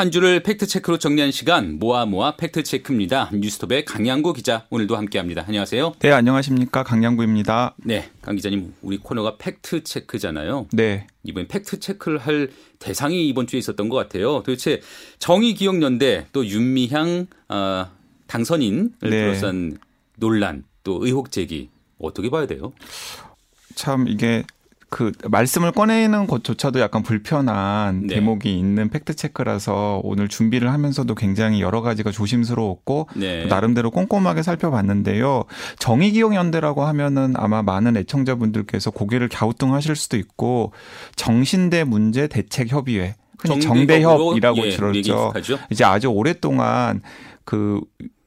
한 주를 팩트체크로 정리한 시간 모아 모아 팩트체크입니다. 뉴스톱의 강양구 기자 오늘도 함께합니다. 안녕하세요. 네, 안녕하십니까. 강양구입니다. 네, 강 기자님 우리 코너가 팩트체크잖아요. 네. 이번 팩트체크를 할 대상이 이번 주에 있었던 것 같아요. 도대체 정의기억연대 또 윤미향 어, 당선인을 네. 둘러싼 논란 또 의혹 제기 어떻게 봐야 돼요? 참 이게 그 말씀을 꺼내는 것조차도 약간 불편한 네. 대목이 있는 팩트 체크라서 오늘 준비를 하면서도 굉장히 여러 가지가 조심스러웠고 네. 나름대로 꼼꼼하게 살펴봤는데요. 정의기억연대라고 하면은 아마 많은 애청자분들께서 고개를 갸우뚱하실 수도 있고 정신대 문제 대책 협의회 흔히 정대협이라고 예, 들었죠. 이제 아주 오랫동안 그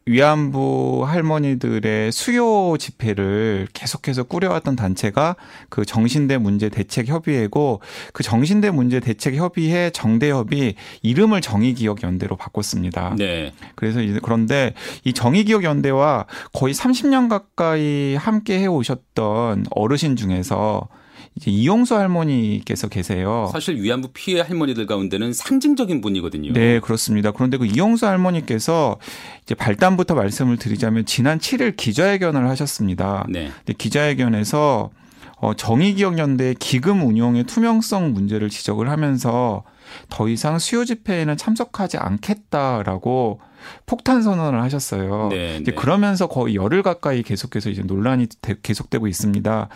위안부 할머니들의 수요 집회를 계속해서 꾸려왔던 단체가 그 정신대 문제 대책 협의회고 그 정신대 문제 대책 협의회 정대협이 이름을 정의기억 연대로 바꿨습니다. 네. 그래서 이제 그런데 이 정의기억 연대와 거의 30년 가까이 함께 해 오셨던 어르신 중에서 이제 이용수 할머니께서 계세요. 사실 위안부 피해 할머니들 가운데는 상징적인 분이거든요. 네, 그렇습니다. 그런데 그 이용수 할머니께서 이제 발단부터 말씀을 드리자면 지난 7일 기자회견을 하셨습니다. 네. 근데 기자회견에서 어, 정의기억연대의 기금 운용의 투명성 문제를 지적을 하면서 더 이상 수요 집회에는 참석하지 않겠다라고 폭탄 선언을 하셨어요. 네, 네. 그러면서 거의 열흘 가까이 계속해서 이제 논란이 되- 계속되고 있습니다.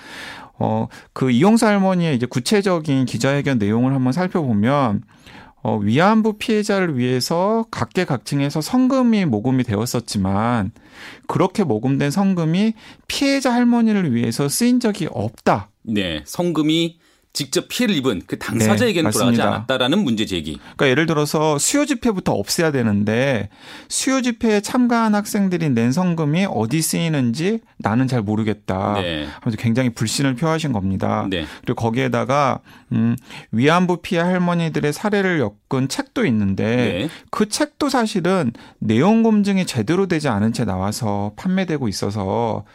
어, 그 이용수 할머니의 이제 구체적인 기자회견 내용을 한번 살펴보면 어, 위안부 피해자를 위해서 각계각층에서 성금이 모금이 되었었지만 그렇게 모금된 성금이 피해자 할머니를 위해서 쓰인 적이 없다. 네. 성금이 직접 피해를 입은 그 당사자에게는 네, 돌아가지. 않았다라는 문제 제기. 그러니까 예를 들어서 수요 집회부터 없애야 되는데 수요 집회에 참가한 학생들이 낸 성금이 어디 쓰이는지 나는 잘 모르겠다. 네. 하면서 굉장히 불신을 표하신 겁니다. 네. 그리고 거기에다가 음, 위안부 피해 할머니들의 사례를 엮은 책도 있는데 네. 그 책도 사실은 내용 검증이 제대로 되지 않은 채 나와서 판매되고 있어서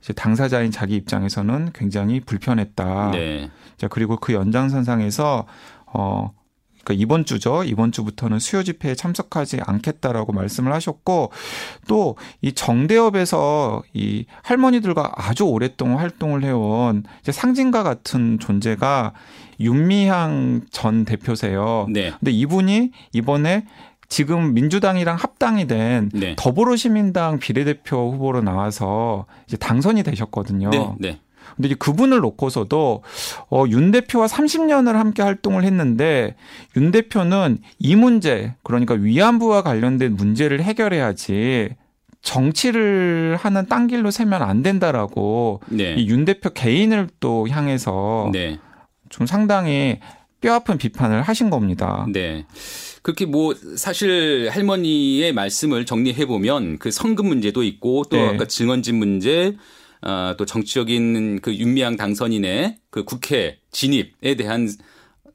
이제 당사자인 자기 입장에서는 굉장히 불편했다. 네. 자, 그리고 그 연장선상에서 어 그러니까 이번 주죠. 이번 주부터는 수요 집회에 참석하지 않겠다라고 말씀을 하셨고 또 이 정대협에서 이 할머니들과 아주 오랫동안 활동을 해온 이제 상징과 같은 존재가 윤미향 전 대표세요. 네. 근데 이분이 이번에 지금 민주당이랑 합당이 된 네. 더불어시민당 비례대표 후보로 나와서 이제 당선이 되셨거든요. 네. 네. 근데 이제 그분을 놓고서도 어, 윤 대표와 30년을 함께 활동을 했는데 윤 대표는 이 문제 그러니까 위안부와 관련된 문제를 해결해야지 정치를 하는 딴 길로 세면 안 된다라고 네. 이윤 대표 개인을 또 향해서 네. 좀 상당히 뼈아픈 비판을 하신 겁니다. 네. 그렇게 뭐 사실 할머니의 말씀을 정리해 보면 그 성금 문제도 있고 또 네. 아까 증언진 문제 아, 또 정치적인 그 윤미향 당선인의 그 국회 진입에 대한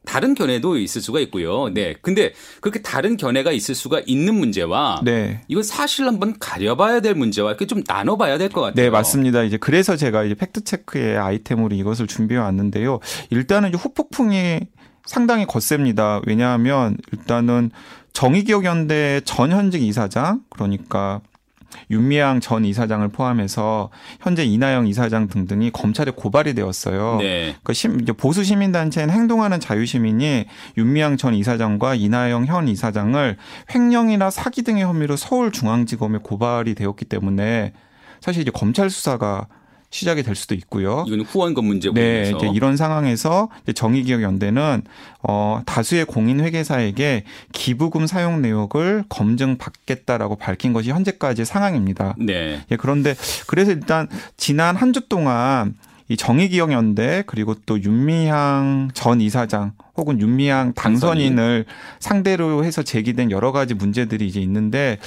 다른 견해도 있을 수가 있고요. 네. 근데 그렇게 다른 견해가 있을 수가 있는 문제와 네. 이건 사실 한번 가려봐야 될 문제와 이렇게 좀 나눠봐야 될 것 같아요. 네, 맞습니다. 이제 그래서 제가 이제 팩트 체크의 아이템으로 이것을 준비해 왔는데요. 일단은 이제 후폭풍이 상당히 거셉니다. 왜냐하면 일단은 정의기억연대 전 현직 이사장, 그러니까 윤미향 전 이사장을 포함해서 현재 이나영 이사장 등등이 검찰에 고발이 되었어요. 네. 그 심, 이제 보수 시민단체인 행동하는 자유시민이 윤미향 전 이사장과 이나영 현 이사장을 횡령이나 사기 등의 혐의로 서울중앙지검에 고발이 되었기 때문에 사실 이제 검찰 수사가 시작이 될 수도 있고요. 이건 후원금 문제고 네, 서 이제 이런 상황에서 이제 정의기억연대는 어 다수의 공인 회계사에게 기부금 사용 내역을 검증받겠다라고 밝힌 것이 현재까지의 상황입니다. 네. 예, 그런데 그래서 일단 지난 한 주 동안 이 정의기억연대 그리고 또 윤미향 전 이사장 혹은 윤미향 당선인을 상대로 해서 제기된 여러 가지 문제들이 이제 있는데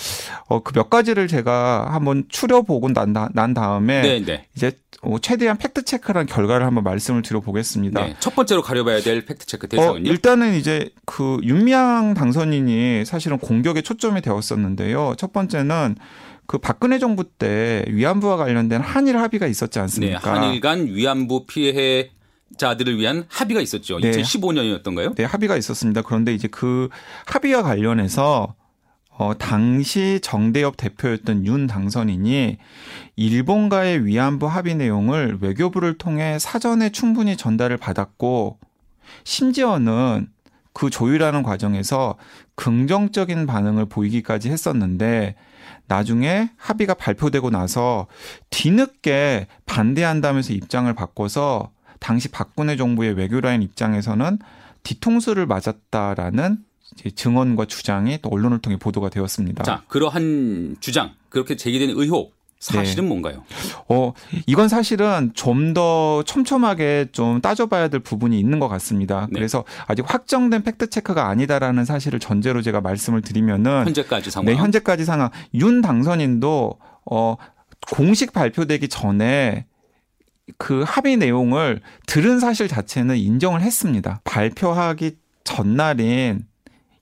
어 그 몇 가지를 제가 한번 추려보고 난, 다- 난 다음에 네, 네. 이제 어, 최대한 팩트 체크란 결과를 한번 말씀을 드려보겠습니다. 네. 첫 번째로 가려봐야 될 팩트 체크 어, 대상은요. 일단은 이제 그 윤미향 당선인이 사실은 공격에 초점이 되었었는데요. 첫 번째는 그 박근혜 정부 때 위안부와 관련된 한일 합의가 있었지 네, 않습니까? 한일 간 위안부 피해 자들을 위한 합의가 있었죠. 네. 2015년이었던가요? 네, 합의가 있었습니다. 그런데 이제 그 합의와 관련해서 어, 당시 정대협 대표였던 윤 당선인이 일본과의 위안부 합의 내용을 외교부를 통해 사전에 충분히 전달을 받았고 심지어는 그 조율하는 과정에서 긍정적인 반응을 보이기까지 했었는데 나중에 합의가 발표되고 나서 뒤늦게 반대한다면서 입장을 바꿔서 당시 박근혜 정부의 외교라인 입장에서는 뒤통수를 맞았다라는 증언과 주장이 또 언론을 통해 보도가 되었습니다. 자, 그러한 주장, 그렇게 제기된 의혹, 사실은 네. 뭔가요? 어, 이건 사실은 좀 더 촘촘하게 좀 따져봐야 될 부분이 있는 것 같습니다. 네. 그래서 아직 확정된 팩트 체크가 아니다라는 사실을 전제로 제가 말씀을 드리면은 현재까지 상황. 네, 현재까지 상황. 윤 당선인도 어 공식 발표되기 전에 그 합의 내용을 들은 사실 자체는 인정을 했습니다. 발표하기 전날인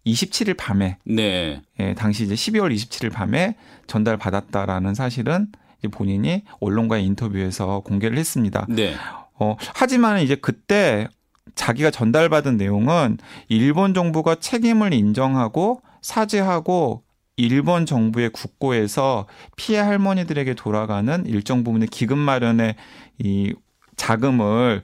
27일 밤에 네. 예, 당시 이제 12월 27일 밤에 전달 받았다라는 사실은 이제 본인이 언론과의 인터뷰에서 공개를 했습니다. 네. 어, 하지만 이제 그때 자기가 전달받은 내용은 일본 정부가 책임을 인정하고 사죄하고 일본 정부의 국고에서 피해 할머니들에게 돌아가는 일정 부분의 기금 마련의 이 자금을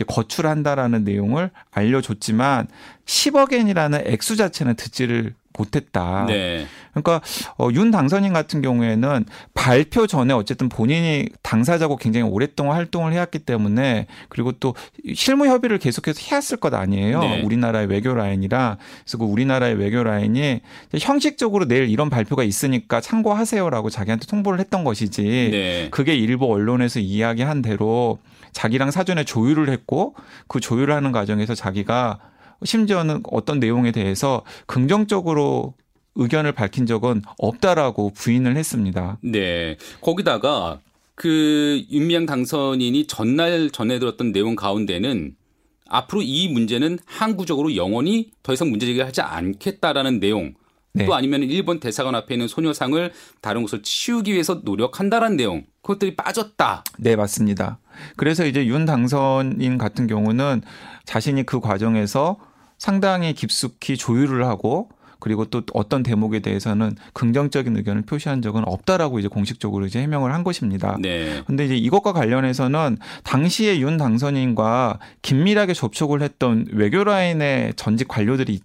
이제 거출한다라는 내용을 알려줬지만 10억엔이라는 액수 자체는 듣지를 못했다. 네. 그러니까 어, 윤 당선인 같은 경우에는 발표 전에 어쨌든 본인이 당사자고 굉장히 오랫동안 활동을 해왔기 때문에 그리고 또 실무 협의를 계속해서 해왔을 것 아니에요. 네. 우리나라의 외교 라인이라 그래서 그 우리나라의 외교 라인이 형식적으로 내일 이런 발표가 있으니까 참고하세요라고 자기한테 통보를 했던 것이지. 네. 그게 일부 언론에서 이야기한 대로 자기랑 사전에 조율을 했고 그 조율하는 과정에서 자기가 심지어는 어떤 내용에 대해서 긍정적으로 의견을 밝힌 적은 없다라고 부인을 했습니다. 네. 거기다가 그 윤미향 당선인이 전날 전해 들었던 내용 가운데는 앞으로 이 문제는 항구적으로 영원히 더 이상 문제 제기하지 않겠다라는 내용 네. 또 아니면 일본 대사관 앞에 있는 소녀상을 다른 곳을 치우기 위해서 노력한다라는 내용 그것들이 빠졌다. 네 맞습니다. 그래서 이제 윤 당선인 같은 경우는 자신이 그 과정에서 상당히 깊숙이 조율을 하고 그리고 또 어떤 대목에 대해서는 긍정적인 의견을 표시한 적은 없다라고 이제 공식적으로 이제 해명을 한 것입니다. 네. 근데 이제 이것과 관련해서는 당시에 윤 당선인과 긴밀하게 접촉을 했던 외교 라인의 전직 관료들이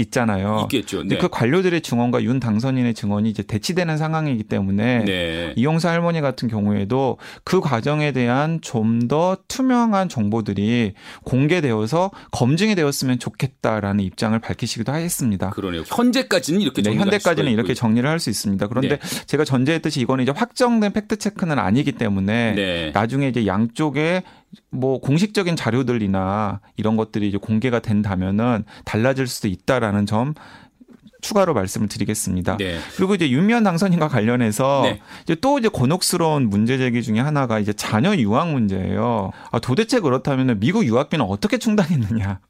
있잖아요. 있겠죠. 네. 그 관료들의 증언과 윤 당선인의 증언이 이제 대치되는 상황이기 때문에 네. 이용사 할머니 같은 경우에도 그 과정에 대한 좀 더 투명한 정보들이 공개되어서 검증이 되었으면 좋겠다라는 입장을 밝히시기도 했습니다. 그러네요. 현재까지는 이렇게 네, 현재까지는 이렇게 정리를 할 수 있습니다. 그런데 네. 제가 전제했듯이 이거는 이제 확정된 팩트 체크는 아니기 때문에 네. 나중에 이제 양쪽에 뭐 공식적인 자료들이나 이런 것들이 이제 공개가 된다면은 달라질 수도 있다라는 점 추가로 말씀을 드리겠습니다. 네. 그리고 이제 윤미향 당선인과 관련해서 네. 이제 또 이제 곤혹스러운 문제 제기 중에 하나가 이제 자녀 유학 문제예요. 아, 도대체 그렇다면 미국 유학비는 어떻게 충당했느냐?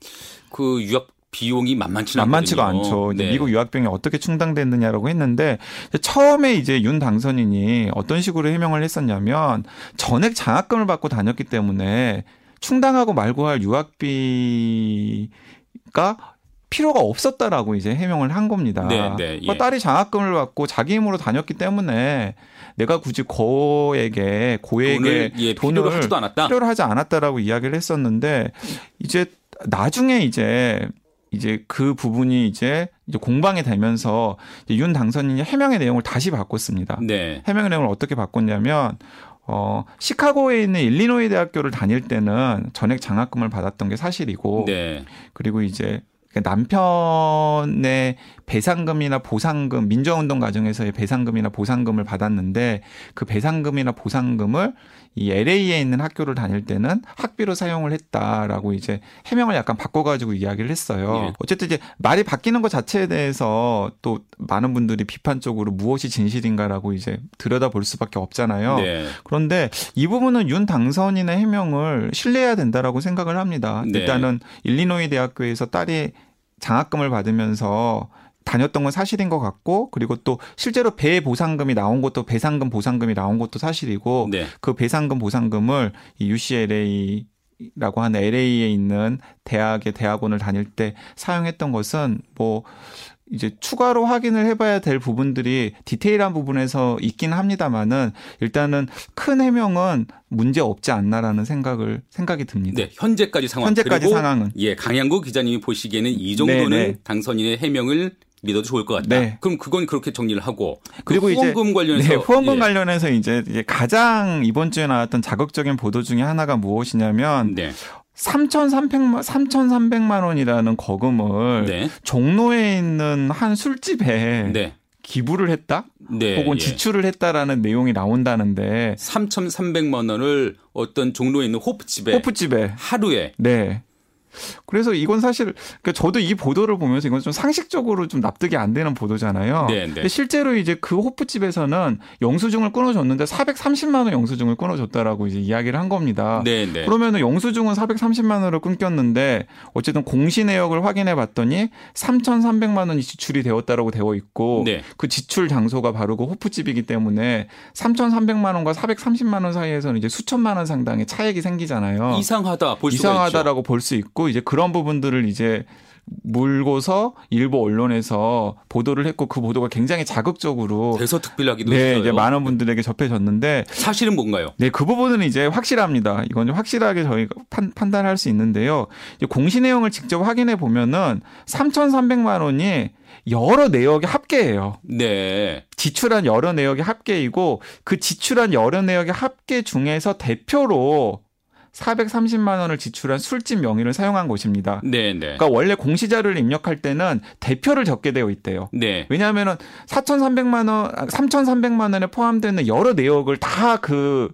그 유학 비용이 만만치는 만만치가 않죠. 네. 미국 유학병이 어떻게 충당됐느냐라고 했는데 처음에 이제 윤 당선인이 어떤 식으로 해명을 했었냐면 전액 장학금을 받고 다녔기 때문에 충당하고 말고 할 유학비가 필요가 없었다라고 이제 해명을 한 겁니다. 네, 네, 그러니까 예. 딸이 장학금을 받고 자기 힘으로 다녔기 때문에 내가 굳이 고에게 고에게 돈을, 예, 돈을 필요로 하지도 않았다. 필요로 하지 않았다라고 이야기를 했었는데 이제 나중에 이제 이제 그 부분이 이제 이제 공방이 되면서 이제 윤 당선인이 해명의 내용을 다시 바꿨습니다. 네. 해명의 내용을 어떻게 바꿨냐면 어, 시카고에 있는 일리노이 대학교를 다닐 때는 전액 장학금을 받았던 게 사실이고 네. 그리고 이제 남편의 배상금이나 보상금 민주화운동 과정에서의 배상금이나 보상금을 받았는데 그 배상금이나 보상금을 이 LA에 있는 학교를 다닐 때는 학비로 사용을 했다라고 이제 해명을 약간 바꿔가지고 이야기를 했어요. 예. 어쨌든 이제 말이 바뀌는 것 자체에 대해서 또 많은 분들이 비판적으로 무엇이 진실인가라고 이제 들여다볼 수밖에 없잖아요. 네. 그런데 이 부분은 윤 당선인의 해명을 신뢰해야 된다라고 생각을 합니다. 네. 일단은 일리노이 대학교에서 딸이 장학금을 받으면서 다녔던 건 사실인 것 같고 그리고 또 실제로 배 보상금이 나온 것도 배상금 보상금이 나온 것도 사실이고 네. 그 배상금 보상금을 이 UCLA 라고 하는 LA에 있는 대학의 대학원을 다닐 때 사용했던 것은 뭐 이제 추가로 확인을 해봐야 될 부분들이 디테일한 부분에서 있긴 합니다만은 일단은 큰 해명은 문제 없지 않나라는 생각을 생각이 듭니다. 네, 현재까지 상황. 현재까지 그리고 상황은 예, 강양구 기자님이 보시기에는 이 정도는 네, 네. 당선인의 해명을 믿어도 좋을 것 같다. 네. 그럼 그건 그렇게 정리를 하고 그리고 그 이제 후원금 관련해서 네, 후원금 예. 관련해서 이제, 이제 가장 이번 주에 나왔던 자극적인 보도 중에 하나가 무엇이냐면 네. 3,300만 3,300만 원이라는 거금을 네. 종로에 있는 한 술집에 네. 기부를 했다? 네. 혹은 예. 지출을 했다라는 내용이 나온다는데 3,300만 원을 어떤 종로에 있는 호프집에 호프집에 하루에 네. 그래서 이건 사실 그러니까 저도 이 보도를 보면서 이건 좀 상식적으로 좀 납득이 안 되는 보도잖아요. 네, 네. 근데 실제로 이제 그 호프집에서는 영수증을 끊어줬는데 430만 원 영수증을 끊어줬다라고 이제 이야기를 한 겁니다. 네, 네. 그러면은 영수증은 430만 원을 끊겼는데 어쨌든 공시 내역을 확인해 봤더니 3,300만 원이 지출이 되었다라고 되어 있고 네. 그 지출 장소가 바로 그 호프집이기 때문에 3,300만 원과 430만 원 사이에서는 이제 수천만 원 상당의 차액이 생기잖아요. 이상하다 볼. 이상하다라고 볼 수 있고 이제 그런 부분들을 이제 물고서 일부 언론에서 보도를 했고 그 보도가 굉장히 자극적으로 대서특필하기도 네, 했어요. 이제 많은 분들에게 접해졌는데 사실은 뭔가요? 네, 그 부분은 이제 확실합니다. 이건 좀 확실하게 저희가 판, 판단할 수 있는데요. 공시 내용을 직접 확인해 보면은 3,300만 원이 여러 내역의 합계예요. 네. 지출한 여러 내역의 합계이고 그 지출한 여러 내역의 합계 중에서 대표로 430만 원을 지출한 술집 명의를 사용한 것입니다. 네, 네. 그러니까 원래 공시자료를 입력할 때는 대표를 적게 되어 있대요. 네. 왜냐하면은 4,300만 원, 3,300만 원에 포함되는 여러 내역을 다그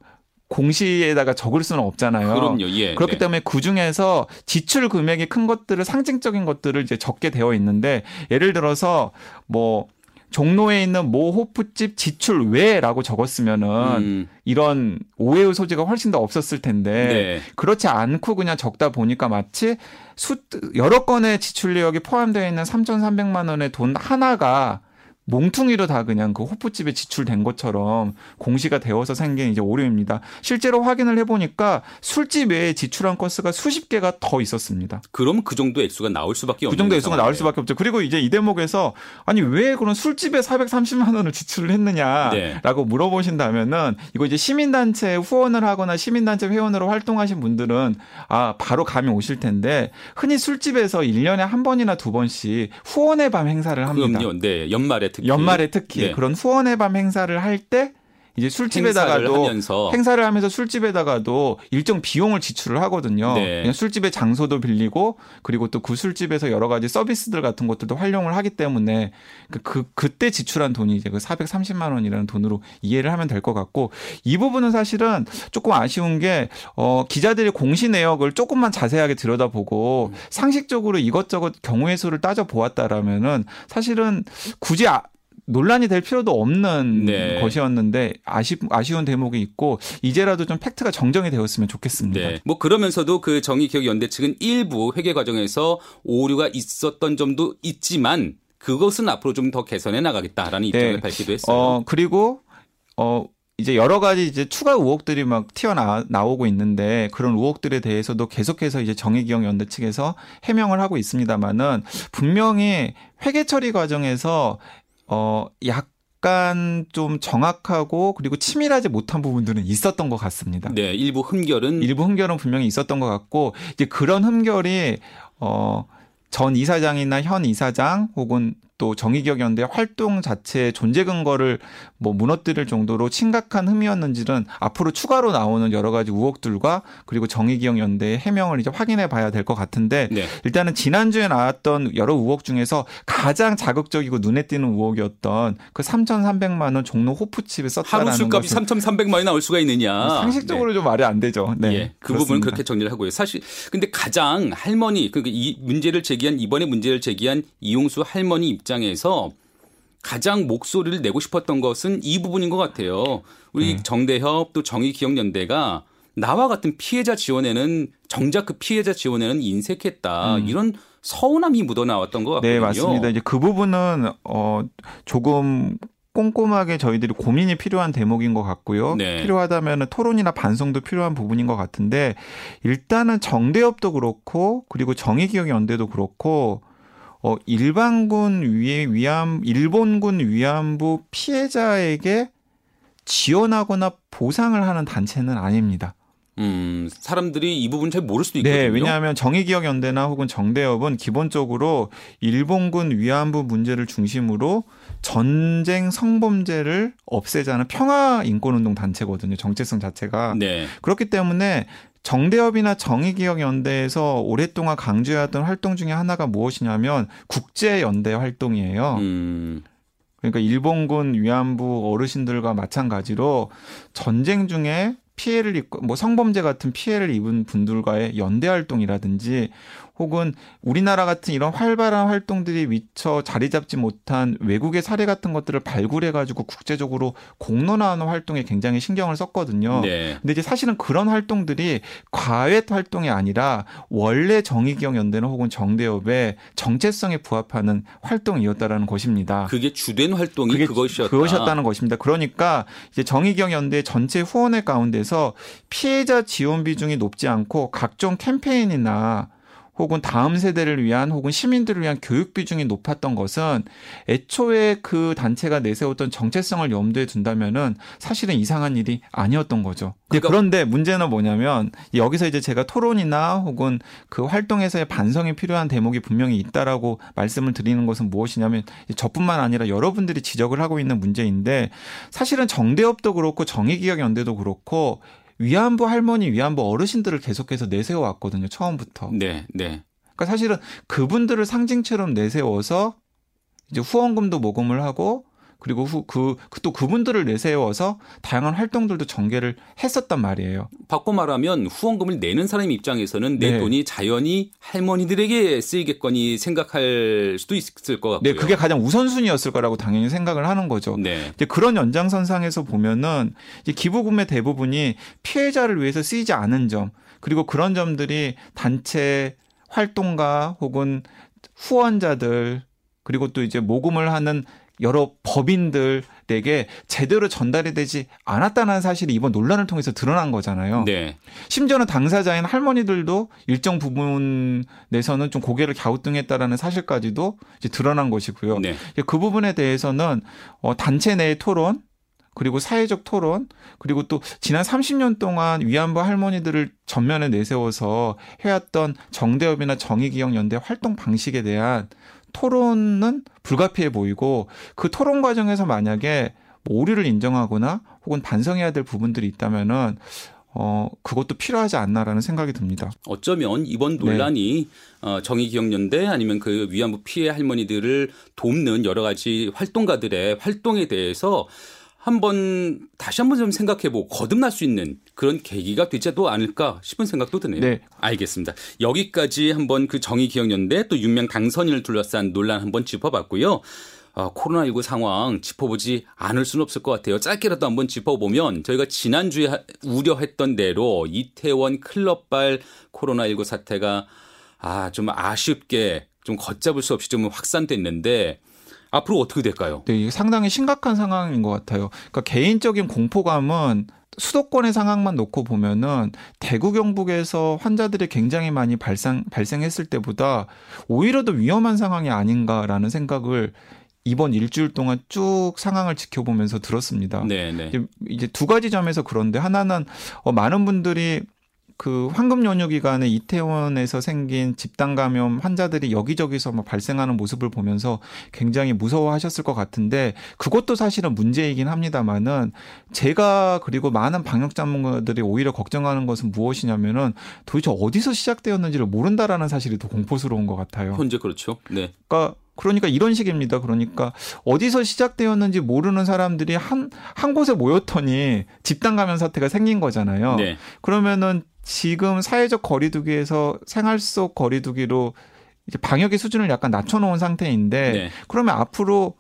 공시에다가 적을 수는 없잖아요. 그럼요. 예. 그렇기 네. 때문에 그 중에서 지출 금액이 큰 것들을 상징적인 것들을 이제 적게 되어 있는데 예를 들어서 뭐 종로에 있는 모 호프집 지출 외라고 적었으면은 음, 이런 오해의 소지가 훨씬 더 없었을 텐데 네. 그렇지 않고 그냥 적다 보니까 마치 수 여러 건의 지출 내역이 포함되어 있는 3,300만 원의 돈 하나가 몽퉁이로 다 그냥 그 호프집에 지출된 것처럼 공시가 되어서 생긴 이제 오류입니다. 실제로 확인을 해보니까 술집 외에 지출한 건수가 수십 개가 더 있었습니다. 그럼 그 정도 액수가 나올 수밖에 그 없는 정도 액수가 나올 상황이에요. 수밖에 없죠. 그리고 이제 이 대목에서 아니 왜 그런 술집에 430만 원을 지출을 했느냐라고 네. 물어보신다면은 이거 이제 시민단체 후원을 하거나 시민단체 회원으로 활동하신 분들은 아 바로 감이 오실 텐데 흔히 술집에서 1년에 한 번이나 두 번씩 후원의 밤 행사를 합니다. 그럼요. 네. 연말에 특히 연말에 특히 네. 그런 후원의 밤 행사를 할 때 이제 행사를 술집에다가도 하면서 행사를 하면서 술집에다가도 일정 비용을 지출을 하거든요. 네. 술집의 장소도 빌리고 그리고 또 그 술집에서 여러 가지 서비스들 같은 것들도 활용을 하기 때문에 그, 그 그때 지출한 돈이 이제 그 430만 원이라는 돈으로 이해를 하면 될 것 같고 이 부분은 사실은 조금 아쉬운 게 어, 기자들이 공시 내역을 조금만 자세하게 들여다보고 상식적으로 이것저것 경우의 수를 따져 보았다라면은 사실은 굳이 아, 논란이 될 필요도 없는 네. 것이었는데 아쉬, 아쉬운 대목이 있고 이제라도 좀 팩트가 정정이 되었으면 좋겠습니다. 네. 뭐 그러면서도 그 정의기억연대 측은 일부 회계 과정에서 오류가 있었던 점도 있지만 그것은 앞으로 좀 더 개선해 나가겠다라는 입장을 네. 밝히기도 했어요. 어, 그리고 어 이제 여러 가지 이제 추가 의혹들이 막 튀어나 나오고 있는데 그런 의혹들에 대해서도 계속해서 이제 정의기억 연대 측에서 해명을 하고 있습니다만은 분명히 회계 처리 과정에서 어 약간 좀 정확하고 그리고 치밀하지 못한 부분들은 있었던 것 같습니다. 네, 일부 흠결은 일부 흠결은 분명히 있었던 것 같고 이제 그런 흠결이 어 전 이사장이나 현 이사장 혹은 또 정의기억 연대 활동 자체의 존재 근거를 뭐 무너뜨릴 정도로 심각한 흠이었는지는 앞으로 추가로 나오는 여러 가지 의혹들과 그리고 정의기억 연대의 해명을 이제 확인해 봐야 될 것 같은데 네. 일단은 지난주에 나왔던 여러 의혹 중에서 가장 자극적이고 눈에 띄는 의혹이었던 그 3,300만 원 종로 호프집에 썼다라는 하루 술값이 것은 3,300만 원이 나올 수가 있느냐. 상식적으로 좀 말이 안 되죠. 네. 예, 그 부분은 그렇습니다. 그렇게 정리를 하고요. 사실 근데 가장 할머니 그러니까 이 문제를 제기한 이번에 문제를 제기한 이용수 할머니 입장에서 가장 목소리를 내고 싶었던 것은 이 부분인 것 같아요. 우리 네. 정대협 또 정의기억연대가 나와 같은 피해자 지원에는 정작 그 피해자 지원에는 인색했다 이런 서운함이 묻어 나왔던 것 같거든요. 음. 네, 맞습니다. 이제 그 부분은 어 조금 꼼꼼하게 저희들이 고민이 필요한 대목인 것 같고요. 네. 필요하다면 토론이나 반성도 필요한 부분인 것 같은데 일단은 정대협도 그렇고 그리고 정의기억연대도 그렇고 어 일반군 위 위안 일본군 위안부 피해자에게 지원하거나 보상을 하는 단체는 아닙니다. 음, 사람들이 이 부분 잘 모를 수도 있거든요. 네, 왜냐하면 정의기억연대나 혹은 정대협은 기본적으로 일본군 위안부 문제를 중심으로 전쟁 성범죄를 없애자는 평화 인권운동 단체거든요. 정체성 자체가. 네. 그렇기 때문에 정대협이나 정의기억연대에서 오랫동안 강조해왔던 활동 중에 하나가 무엇이냐면 국제연대 활동이에요. 음, 그러니까 일본군 위안부 어르신들과 마찬가지로 전쟁 중에 피해를 입고 뭐 성범죄 같은 피해를 입은 분들과의 연대 활동이라든지 혹은 우리나라 같은 이런 활발한 활동들이 미처 자리 잡지 못한 외국의 사례 같은 것들을 발굴해 가지고 국제적으로 공론화하는 활동에 굉장히 신경을 썼거든요. 네. 근데 이제 사실은 그런 활동들이 과외 활동이 아니라 원래 정의기억 연대는 혹은 정대협의 정체성에 부합하는 활동이었다라는 것입니다. 그게 주된 활동이 그게 그것이었다. 그것이었다는 것입니다. 그러니까 이제 정의경 연대 전체 후원회 가운데서 피해자 지원 비중이 높지 않고 각종 캠페인이나 혹은 다음 세대를 위한 혹은 시민들을 위한 교육 비중이 높았던 것은 애초에 그 단체가 내세웠던 정체성을 염두에 둔다면은 사실은 이상한 일이 아니었던 거죠. 그러니까- 그런데 문제는 뭐냐면 여기서 이제 제가 토론이나 혹은 그 활동에서의 반성이 필요한 대목이 분명히 있다라고 말씀을 드리는 것은 무엇이냐면 저뿐만 아니라 여러분들이 지적을 하고 있는 문제인데 사실은 정대협도 그렇고 정의기억연대도 그렇고 위안부 할머니, 위안부 어르신들을 계속해서 내세워 왔거든요. 처음부터. 네, 네. 그러니까 사실은 그분들을 상징처럼 내세워서 이제 후원금도 모금을 하고 그리고 후, 그, 그또 그분들을 내세워서 다양한 활동들도 전개를 했었단 말이에요. 바꿔 말하면 후원금을 내는 사람 입장에서는 내 네. 돈이 자연히 할머니들에게 쓰이겠거니 생각할 수도 있을 것 같고요. 네, 그게 가장 우선순위였을 거라고 당연히 생각을 하는 거죠. 네. 이제 그런 연장선상에서 보면은 이제 기부금의 대부분이 피해자를 위해서 쓰이지 않은 점 그리고 그런 점들이 단체 활동가 혹은 후원자들 그리고 또 이제 모금을 하는 여러 법인들에게 제대로 전달이 되지 않았다는 사실이 이번 논란을 통해서 드러난 거잖아요. 네. 심지어는 당사자인 할머니들도 일정 부분에서는 좀 고개를 갸우뚱했다라는 사실까지도 이제 드러난 것이고요. 네. 그 부분에 대해서는 어, 단체 내의 토론 그리고 사회적 토론 그리고 또 지난 30년 동안 위안부 할머니들을 전면에 내세워서 해왔던 정대협이나 정의기억연대 활동 방식에 대한 토론은 불가피해 보이고 그 토론 과정에서 만약에 뭐 오류를 인정하거나 혹은 반성해야 될 부분들이 있다면은 어 그것도 필요하지 않나라는 생각이 듭니다. 어쩌면 이번 네. 논란이 어, 정의기억연대 아니면 그 위안부 피해 할머니들을 돕는 여러 가지 활동가들의 활동에 대해서 한번 다시 한번 좀 생각해보고 거듭날 수 있는 그런 계기가 되지도 않을까 싶은 생각도 드네요. 네. 알겠습니다. 여기까지 한번 그 정의 기억연대 또 윤명 당선인을 둘러싼 논란 한번 짚어봤고요. 어, 코로나19 상황 짚어보지 않을 수는 없을 것 같아요. 짧게라도 한번 짚어보면 저희가 지난주에 하- 우려했던 대로 이태원 클럽발 코로나19 사태가 아, 좀 아쉽게 좀 걷잡을 수 없이 좀 확산됐는데 앞으로 어떻게 될까요? 네, 이게 상당히 심각한 상황인 것 같아요. 그러니까 개인적인 공포감은 수도권의 상황만 놓고 보면은 대구 경북에서 환자들이 굉장히 많이 발생 발생했을 때보다 오히려 더 위험한 상황이 아닌가라는 생각을 이번 일주일 동안 쭉 상황을 지켜보면서 들었습니다. 네, 네. 이제, 이제 두 가지 점에서 그런데 하나는 어, 많은 분들이 그 황금 연휴 기간에 이태원에서 생긴 집단 감염 환자들이 여기저기서 막 발생하는 모습을 보면서 굉장히 무서워하셨을 것 같은데 그것도 사실은 문제이긴 합니다만은 제가 그리고 많은 방역 전문가들이 오히려 걱정하는 것은 무엇이냐면은 도대체 어디서 시작되었는지를 모른다라는 사실이 더 공포스러운 것 같아요. 현재 그렇죠. 네. 그러니까 그러니까 이런 식입니다. 그러니까 어디서 시작되었는지 모르는 사람들이 한 한 곳에 모였더니 집단 감염 사태가 생긴 거잖아요. 네. 그러면은 지금 사회적 거리두기에서 생활 속 거리두기로 이제 방역의 수준을 약간 낮춰놓은 상태인데 네. 그러면 앞으로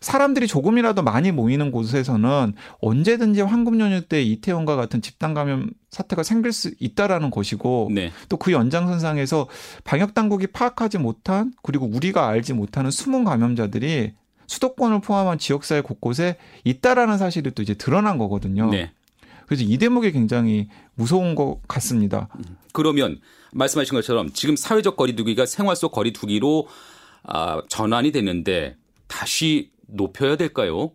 사람들이 조금이라도 많이 모이는 곳에서는 언제든지 황금 연휴 때 이태원과 같은 집단 감염 사태가 생길 수 있다라는 것이고 네. 또그 연장선상에서 방역 당국이 파악하지 못한 그리고 우리가 알지 못하는 숨은 감염자들이 수도권을 포함한 지역사회 곳곳에 있다라는 사실이 또 이제 드러난 거거든요. 네. 그래서 이 대목이 굉장히 무서운 것 같습니다. 그러면 말씀하신 것처럼 지금 사회적 거리두기가 생활 속 거리두기로 아, 전환이 됐는데 다시 높여야 될까요?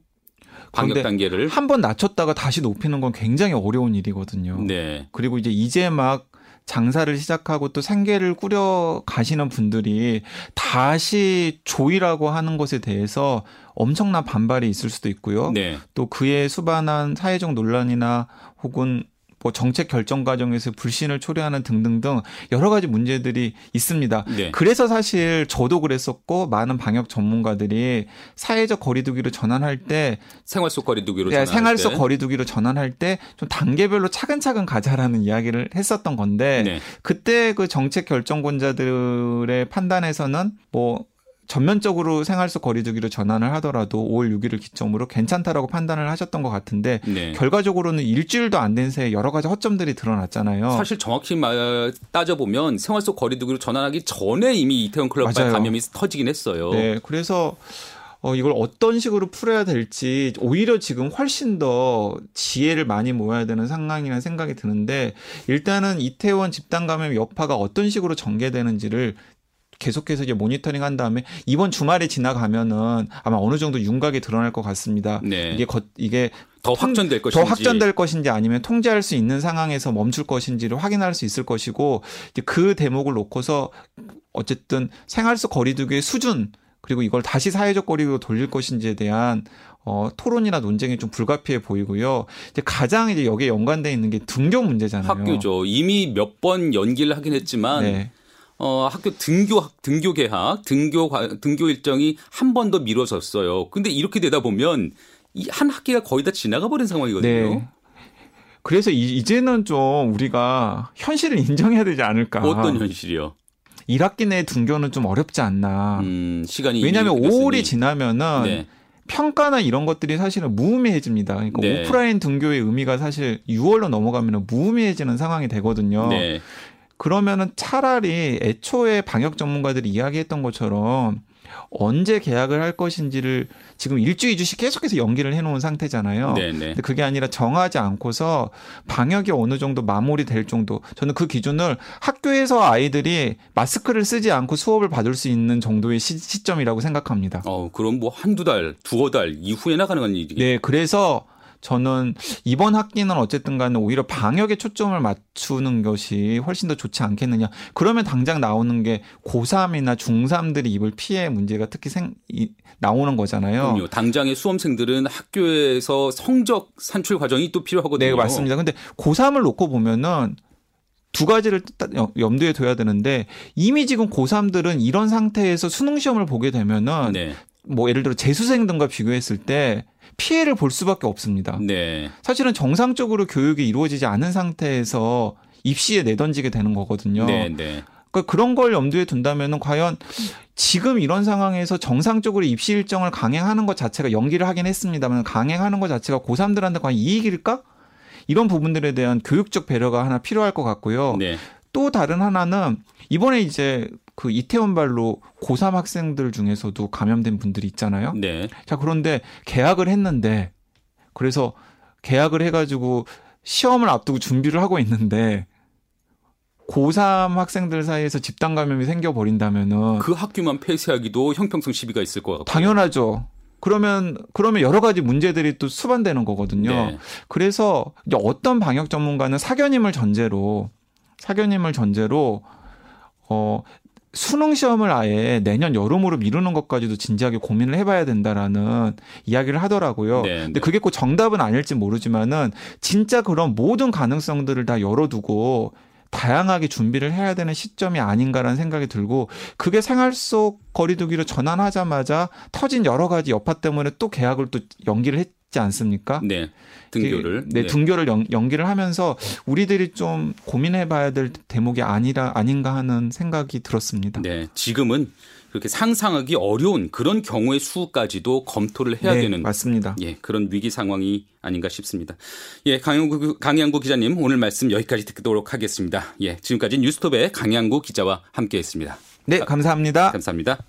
방역 단계를. 한 번 낮췄다가 다시 높이는 건 굉장히 어려운 일이거든요. 네. 그리고 이제 이제 막 장사를 시작하고 또 생계를 꾸려 가시는 분들이 다시 조이라고 하는 것에 대해서 엄청난 반발이 있을 수도 있고요. 네. 또 그에 수반한 사회적 논란이나 혹은 뭐 정책 결정 과정에서 불신을 초래하는 등등등 여러 가지 문제들이 있습니다. 네. 그래서 사실 저도 그랬었고 많은 방역 전문가들이 사회적 거리두기로 전환할 때 생활 속 거리두기로 네, 전환할 생활 속 때. 거리두기로 전환할 때 좀 단계별로 차근차근 가자라는 이야기를 했었던 건데 네. 그때 그 정책 결정권자들의 판단에서는 뭐 전면적으로 생활 속 거리두기로 전환을 하더라도 5월 6일을 기점으로 괜찮다라고 판단을 하셨던 것 같은데 네. 결과적으로는 일주일도 안 된 새에 여러 가지 허점들이 드러났잖아요. 사실 정확히 말 따져보면 생활 속 거리두기로 전환하기 전에 이미 이태원 클럽발. 감염이 터지긴 했어요. 네, 그래서 어, 이걸 어떤 식으로 풀어야 될지 오히려 지금 훨씬 더 지혜를 많이 모아야 되는 상황이라는 생각이 드는데 일단은 이태원 집단 감염 여파가 어떤 식으로 전개되는지를 계속해서 이제 모니터링 한 다음에 이번 주말에 지나가면은 아마 어느 정도 윤곽이 드러날 것 같습니다. 네. 이게 거, 이게 더 통- 확전될 더 것인지. 확전될 것인지 아니면 통제할 수 있는 상황에서 멈출 것인지를 확인할 수 있을 것이고 이제 그 대목을 놓고서 어쨌든 생활 속 거리두기의 수준 그리고 이걸 다시 사회적 거리로 돌릴 것인지에 대한 어, 토론이나 논쟁이 좀 불가피해 보이고요. 이제 가장 이제 여기에 연관돼 있는 게 등교 문제잖아요. 학교죠. 이미 몇 번 연기를 하긴 했지만 네. 어, 학교 등교 등교 개학, 등교 과- 등교 일정이 한 번 더 미뤄졌어요. 근데 이렇게 되다 보면 이 한 학기가 거의 다 지나가 버린 상황이거든요. 네. 그래서 이- 이제는 좀 우리가 현실을 인정해야 되지 않을까. 어떤 현실이요? 1학기 내 등교는 좀 어렵지 않나. 음, 시간이 왜냐하면 이미 됐으니. 5월이 지나면은 네. 평가나 이런 것들이 사실은 무의미해집니다. 그러니까 네. 오프라인 등교의 의미가 사실 6월로 넘어가면 무의미해지는 상황이 되거든요. 네. 그러면은 차라리 애초에 방역 전문가들이 이야기했던 것처럼 언제 계약을 할 것인지를 지금 일주, 이주씩 계속해서 연기를 해놓은 상태잖아요. 네, 네. 근데 그게 아니라 정하지 않고서 방역이 어느 정도 마무리될 정도. 저는 그 기준을 학교에서 아이들이 마스크를 쓰지 않고 수업을 받을 수 있는 정도의 시, 시점이라고 생각합니다. 어, 그럼 뭐 한두 달, 두어 달 이후에나 가능한 일이겠죠. 네, 그래서 저는 이번 학기는 어쨌든 간에 오히려 방역에 초점을 맞추는 것이 훨씬 더 좋지 않겠느냐. 그러면 당장 나오는 게 고3이나 중3들이 입을 피해 문제가 특히 생, 이, 나오는 거잖아요. 그럼요. 당장의 수험생들은 학교에서 성적 산출 과정이 또 필요하거든요. 네, 맞습니다. 근데 고3을 놓고 보면은 두 가지를 염두에 둬야 되는데 이미 지금 고3들은 이런 상태에서 수능 시험을 보게 되면은 네. 뭐 예를 들어 재수생 등과 비교했을 때 피해를 볼 수밖에 없습니다. 네. 사실은 정상적으로 교육이 이루어지지 않은 상태에서 입시에 내던지게 되는 거거든요. 네, 네. 그러니까 그런 걸 염두에 둔다면은 과연 지금 이런 상황에서 정상적으로 입시 일정을 강행하는 것 자체가 연기를 하긴 했습니다만 강행하는 것 자체가 고3들한테 과연 이익일까? 이런 부분들에 대한 교육적 배려가 하나 필요할 것 같고요. 네. 또 다른 하나는 이번에 이제 그 이태원 발로 고3 학생들 중에서도 감염된 분들이 있잖아요. 네. 자, 그런데 계약을 했는데 그래서 계약을 해 가지고 시험을 앞두고 준비를 하고 있는데 고3 학생들 사이에서 집단 감염이 생겨 버린다면은 그 학교만 폐쇄하기도 형평성 시비가 있을 것 같고. 당연하죠. 그러면 그러면 여러 가지 문제들이 또 수반되는 거거든요. 네. 그래서 이제 어떤 방역 전문가는 사견임을 전제로 사견임을 전제로 어 수능 시험을 아예 내년 여름으로 미루는 것까지도 진지하게 고민을 해봐야 된다라는 이야기를 하더라고요. 네, 근데 네. 그게 꼭 정답은 아닐지 모르지만은 진짜 그런 모든 가능성들을 다 열어두고 다양하게 준비를 해야 되는 시점이 아닌가라는 생각이 들고 그게 생활 속 거리두기로 전환하자마자 터진 여러 가지 여파 때문에 또 계약을 또 연기를 했 지 않습니까? 네. 등교를. 네, 등교를 연, 연기를 하면서 우리들이 좀 고민해 봐야 될 대목이 아니라 아닌가 하는 생각이 들었습니다. 네. 지금은 그렇게 상상하기 어려운 그런 경우의 수까지도 검토를 해야 네, 되는 맞습니다. 예, 그런 위기 상황이 아닌가 싶습니다. 예, 강양구, 강양구 기자님 오늘 말씀 여기까지 듣도록 하겠습니다. 예, 지금까지 뉴스톱의 강양구 기자와 함께 했습니다. 네, 감사합니다. 감사합니다.